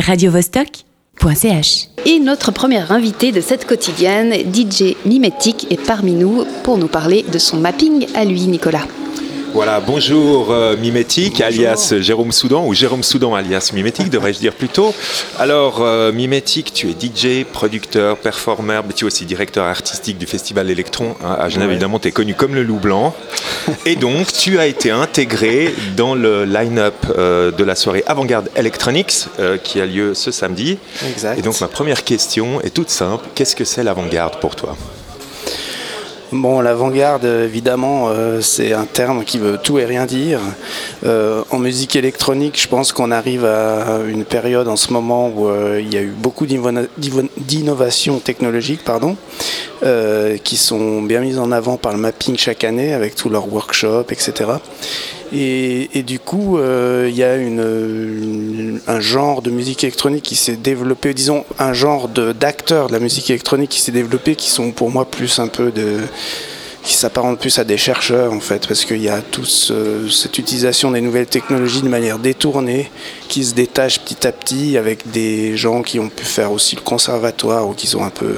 radiovostok.ch. Et notre première invitée de cette quotidienne, DJ Mimetic, est parmi nous pour nous parler de son mapping à lui, Nicolas. Voilà, bonjour euh, Mimétique, alias Jérôme Soudan, ou Jérôme Soudan, alias Mimétique, devrais-je dire plutôt. Alors, euh, Mimétique, tu es DJ, producteur, performer, mais tu es aussi directeur artistique du Festival Electron hein, à Genève. Évidemment, tu es connu comme le loup blanc. Et donc, tu as été intégré dans le line-up euh, de la soirée Avant-Garde Electronics qui a lieu ce samedi. Exact. Et donc, ma première question est toute simple. Qu'est-ce que c'est l'avant-garde pour toi? Bon, l'avant-garde, évidemment, euh, c'est un terme qui veut tout et rien dire. Euh, en musique électronique, je pense qu'on arrive à une période en ce moment où euh, il y a eu beaucoup d'inno- d'inno- d'innovations technologiques, pardon, qui sont bien mises en avant par le mapping chaque année avec tous leurs workshops, etc. Et, du coup, euh, il y a un genre de musique électronique qui s'est développé, disons un genre d'acteurs de, la musique électronique qui s'est développé, qui sont pour moi plus un peu de qui s'apparentent plus à des chercheurs en fait, parce qu'il y a toute cette utilisation des nouvelles technologies de manière détournée, qui se détache petit à petit avec des gens qui ont pu faire aussi le conservatoire ou qui sont un peu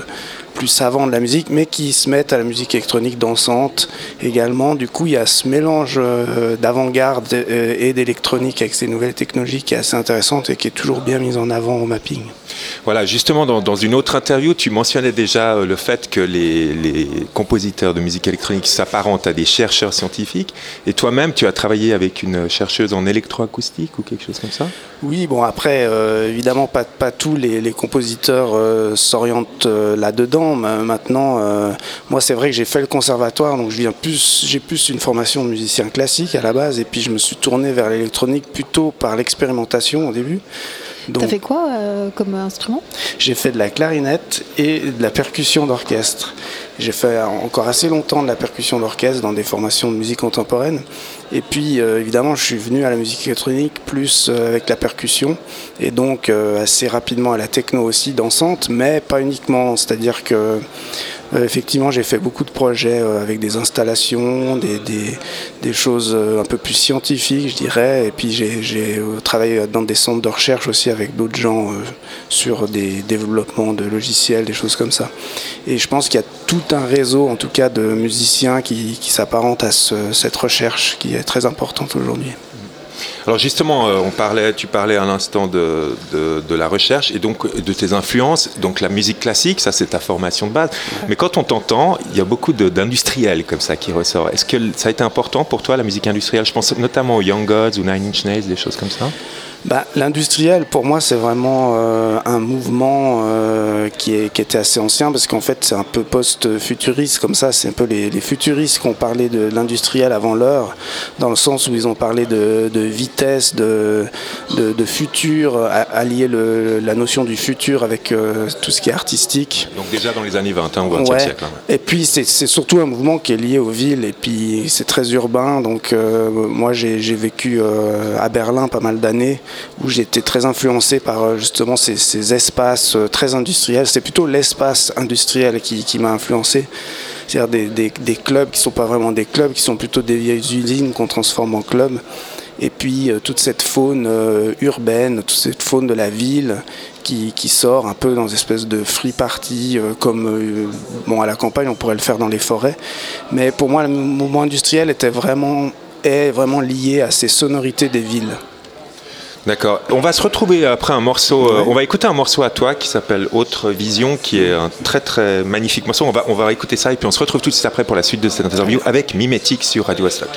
plus savants de la musique, mais qui se mettent à la musique électronique dansante également. Du coup, il y a ce mélange euh, d'avant-garde euh, et d'électronique avec ces nouvelles technologies qui est assez intéressante et qui est toujours bien mise en avant au mapping. Voilà, justement, dans, une autre interview, tu mentionnais déjà euh, le fait que les, compositeurs de musique électronique s'apparentent à des chercheurs scientifiques. Et toi-même, tu as travaillé avec une chercheuse en électroacoustique ou quelque chose comme ça? Oui, bon après, euh, évidemment, pas, tous les, compositeurs euh, s'orientent là-dedans. Ma- Maintenant, moi, c'est vrai que j'ai fait le conservatoire, donc plus, j'ai plus une formation de musicien classique à la base, et puis je me suis tourné vers l'électronique plutôt par l'expérimentation au début. T'as Donc, fait quoi euh, comme instrument? j'ai fait de la clarinette et de la percussion d'orchestre. J'ai fait encore assez longtemps de la percussion d'orchestre dans des formations de musique contemporaine. Et puis, euh, évidemment, je suis venu à la musique électronique plus euh, avec la percussion et donc euh, assez rapidement à la techno aussi dansante, mais pas uniquement. C'est-à-dire que euh, effectivement, j'ai fait beaucoup de projets euh, avec des installations, des, choses euh, un peu plus scientifiques, je dirais. Et puis, j'ai euh, travaillé dans des centres de recherche aussi avec d'autres gens euh, sur des développements de logiciels, des choses comme ça. Et je pense qu'il y a tout un réseau, en tout cas, de musiciens qui, qui s'apparentent à ce- cette recherche qui est très importante aujourd'hui. Alors justement, euh, on parlait, tu parlais à l'instant de, de, de la recherche et donc de tes influences. Donc la musique classique, ça c'est ta formation de base. Mais quand on t'entend, il y a beaucoup d'industriels comme ça qui ressort. Est-ce que ça a été important pour toi la musique industrielle? Je pense notamment aux Young Gods ou Nine Inch Nails, des choses comme ça? Bah, L'industriel, pour moi, c'est vraiment euh, un mouvement euh, qui, est, qui était assez ancien parce qu'en fait, c'est un peu post-futuriste comme ça. C'est un peu les, les futuristes qui ont parlé de l'industriel avant l'heure, dans le sens où ils ont parlé de, de vitesse, de, futur, à- allier le, la notion du futur avec euh, tout ce qui est artistique. Donc déjà dans les années 20 hein, ou 20e Ouais. siècle. hein. Et puis c'est surtout un mouvement qui est lié aux villes et puis c'est très urbain. Donc moi j'ai vécu à Berlin pas mal d'années où j'étais très influencé par euh, justement ces, ces espaces euh, très industriels. C'est plutôt l'espace industriel qui, m'a influencé. C'est-à-dire des, clubs qui sont pas vraiment des clubs, qui sont plutôt des vieilles usines qu'on transforme en clubs. Et puis euh, toute cette faune urbaine, toute cette faune de la ville qui, sort un peu dans une espèce de free party, comme bon, à la campagne on pourrait le faire dans les forêts. Mais pour moi le mouvement industriel était vraiment, est vraiment lié à ces sonorités des villes. D'accord. On va se retrouver après un morceau. euh, on va écouter un morceau à toi qui s'appelle Autre Vision, qui est un très très magnifique morceau. On va, on va écouter ça et puis on se retrouve tout de suite après pour la suite de cette interview avec Mimetic sur Radio Stock.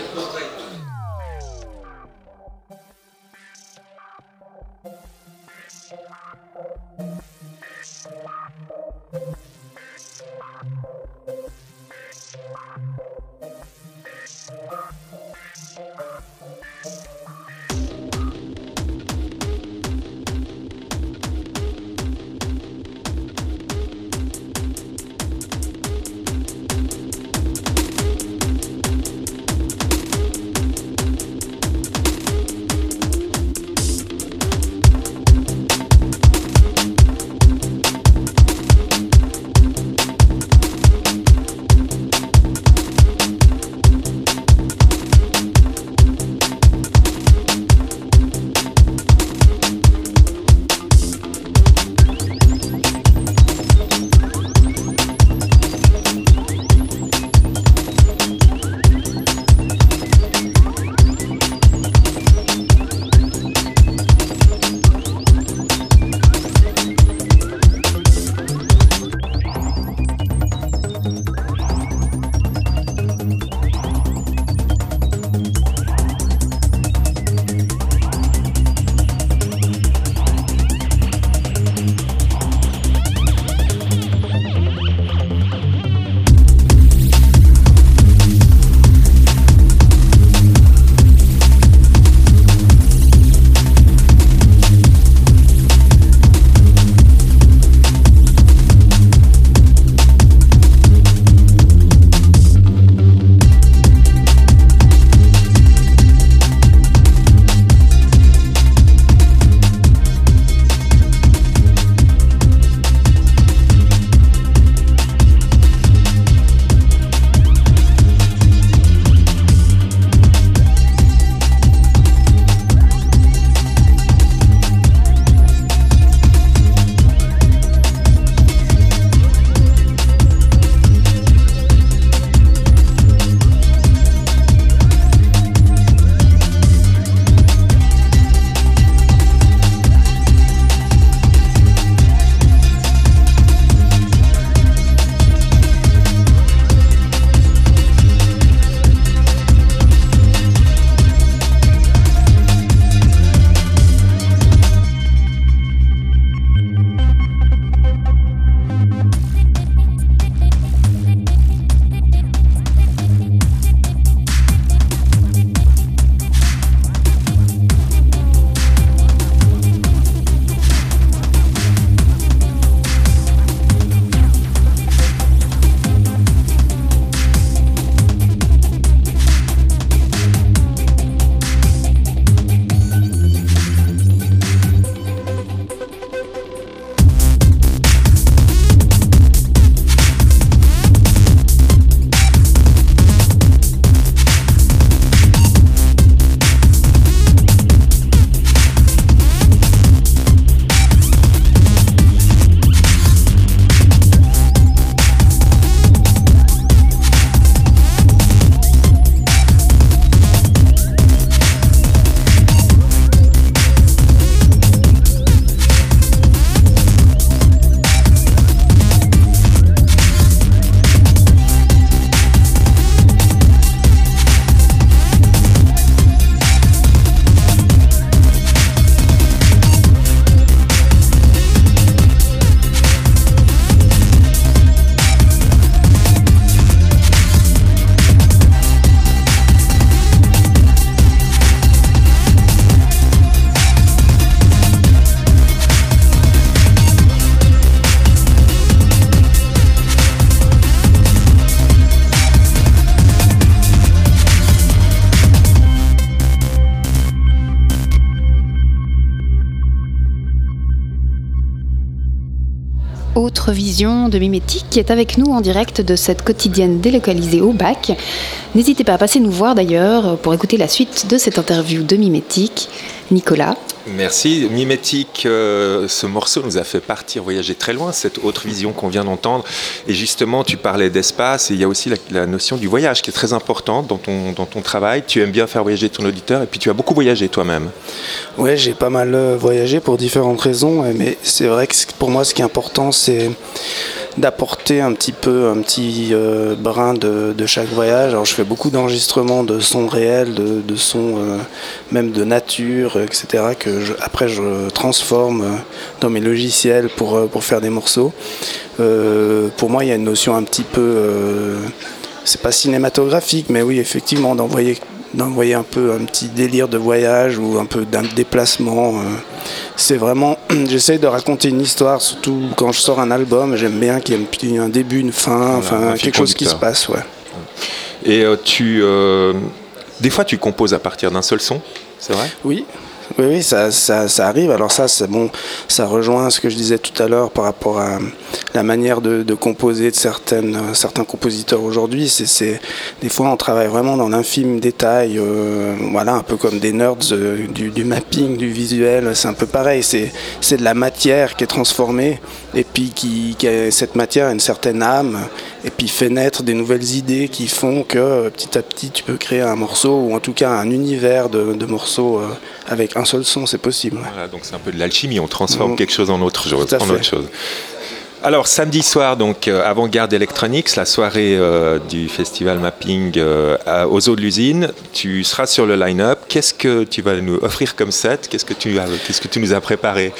Vision de Mimétique qui est avec nous en direct de cette quotidienne délocalisée au bac. N'hésitez pas à passer nous voir d'ailleurs pour écouter la suite de cette interview de Mimétique. Nicolas. Merci. Mimétique, euh, ce morceau nous a fait partir, voyager très loin, cette autre vision qu'on vient d'entendre. Et justement, tu parlais d'espace et il y a aussi la, notion du voyage qui est très importante dans ton, dans ton travail. Tu aimes bien faire voyager ton auditeur et puis tu as beaucoup voyagé toi-même. Oui, j'ai pas mal euh, voyagé pour différentes raisons, mais c'est vrai que pour moi, ce qui est important, c'est d'apporter un petit peu un petit euh, brin de, chaque voyage. Alors je fais beaucoup d'enregistrements de sons réels, de, sons euh, même de nature, etc. que après je transforme euh, dans mes logiciels pour, pour faire des morceaux. pour moi il y a une notion un petit peu c'est pas cinématographique, mais oui, effectivement, d'envoyer d'envoyer un peu un petit délire de voyage ou un peu d'un déplacement. Euh. C'est vraiment, j'essaye de raconter une histoire, surtout quand je sors un album, j'aime bien qu'il y ait un début, une fin, enfin quelque chose qui se passe, ouais. Et euh, tu, euh, des fois, tu composes à partir d'un seul son, c'est vrai? Oui, oui, oui, ça, ça, arrive. Alors ça, c'est bon, ça rejoint ce que je disais tout à l'heure par rapport à la manière de, composer de certaines, certains compositeurs aujourd'hui. C'est, des fois, on travaille vraiment dans l'infime détail, euh, voilà, un peu comme des nerds euh, du, mapping, du visuel. C'est un peu pareil. C'est, de la matière qui est transformée et puis qui, cette matière a une certaine âme et puis fait naître des nouvelles idées qui font que petit à petit, tu peux créer un morceau ou en tout cas un univers de, morceaux. Euh, avec un seul son, c'est possible. Voilà, donc c'est un peu de l'alchimie, on transforme mm. quelque chose en autre chose. En autre chose. Alors samedi soir, donc euh, avant-garde Electronics, la soirée euh, du festival mapping euh, aux eaux de l'usine. Tu seras sur le line-up. Qu'est-ce que tu vas nous offrir comme set? Qu'est-ce que tu qu'est-ce que tu nous as préparé?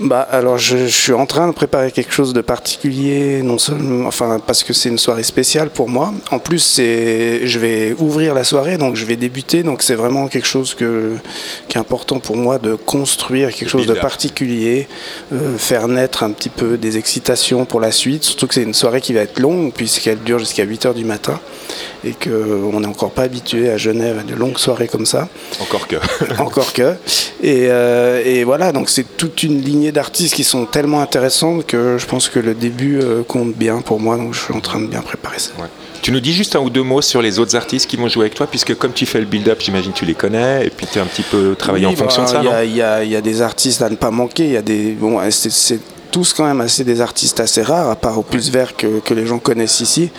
Bah alors je, suis en train de préparer quelque chose de particulier, non seulement, enfin parce que c'est une soirée spéciale pour moi. En plus c'est, je vais ouvrir la soirée, donc je vais débuter, donc c'est vraiment quelque chose que, qui est important pour moi de construire quelque chose de particulier, euh, faire naître un petit peu des excitations pour la suite. Surtout que c'est une soirée qui va être longue puisqu'elle dure jusqu'à 8 h du matin et qu'on n'est encore pas habitué à Genève à de longues soirées comme ça. Encore que. encore que. Et, euh, et voilà, donc c'est toute une lignée d'artistes qui sont tellement intéressantes que je pense que le début euh, compte bien pour moi, donc je suis en train de bien préparer ça. Tu nous dis juste un ou deux mots sur les autres artistes qui vont jouer avec toi, puisque comme tu fais le build-up, j'imagine tu les connais, et puis tu es un petit peu travaillé en fonction de ça, Il y, y, a des artistes à ne pas manquer, il y a des... Bon, c'est tous quand même assez des artistes assez rares, à part au plus vert que, que les gens connaissent ici.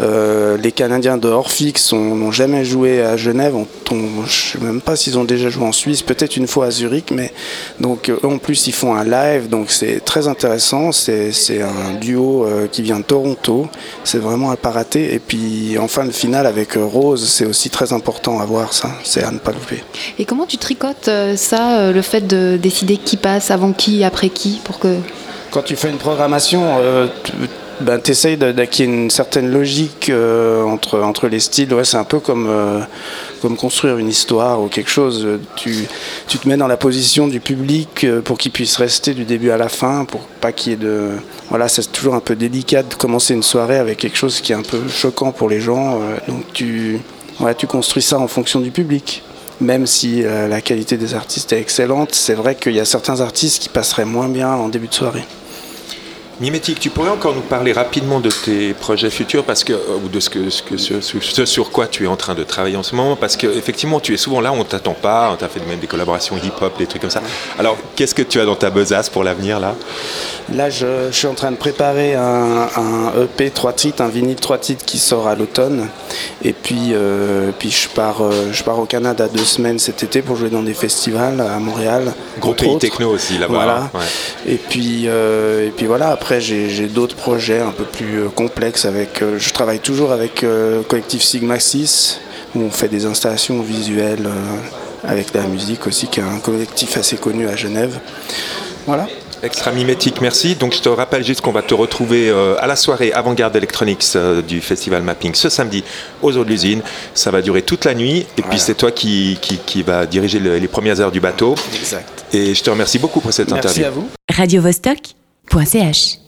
Euh, les Canadiens de Orfix n'ont jamais joué à Genève. On, je ne sais même pas s'ils ont déjà joué en Suisse, peut-être une fois à Zurich, mais donc eux en plus ils font un live, donc c'est très intéressant. C'est un duo euh, qui vient de Toronto. C'est vraiment à pas rater. Et puis en fin de finale avec euh, Rose, c'est aussi très important à voir ça. C'est à ne pas louper. Et comment tu tricotes ça, le fait de décider qui passe avant qui, après qui, pour que quand tu fais une programmation, euh, tu ben, essayes d'acquérir une certaine logique euh, entre, entre les styles. Ouais, c'est un peu comme, euh, comme construire une histoire ou quelque chose. Tu, tu te mets dans la position du public pour qu'il puisse rester du début à la fin, pour pas qu'il ait de. Voilà, c'est toujours un peu délicat de commencer une soirée avec quelque chose qui est un peu choquant pour les gens. donc tu, ouais, tu construis ça en fonction du public même si la qualité des artistes est excellente, c'est vrai qu'il y a certains artistes qui passeraient moins bien en début de soirée. Mimétique, tu pourrais encore nous parler rapidement de tes projets futurs parce que, euh, ou de ce, que, ce, que, ce, sur quoi tu es en train de travailler en ce moment? Parce qu'effectivement, tu es souvent là, on ne t'attend pas, on t'a fait même des collaborations hip-hop, des trucs comme ça. Alors, qu'est-ce que tu as dans ta besace pour l'avenir là? Là, je, suis en train de préparer un, EP 3 titres, un vinyle 3 titres qui sort à l'automne. Et puis, euh, puis je, pars, euh, je pars au Canada deux semaines cet été pour jouer dans des festivals à Montréal. Gros pays techno aussi là-bas. Voilà. Et, puis, et puis voilà, après après, j'ai d'autres projets un peu plus euh, complexes. Avec, euh, je travaille toujours avec le euh, collectif Sigma 6, où on fait des installations visuelles avec la musique aussi, qui est un collectif assez connu à Genève. Voilà. Extra mimétique, merci. Donc je te rappelle juste qu'on va te retrouver à la soirée Avant-Garde Electronics du Festival Mapping ce samedi aux eaux de l'usine. Ça va durer toute la nuit et puis c'est toi qui, qui, va diriger les premières heures du bateau. Exact. Et je te remercie beaucoup pour cette interview. Merci à vous. Radio Vostok .ch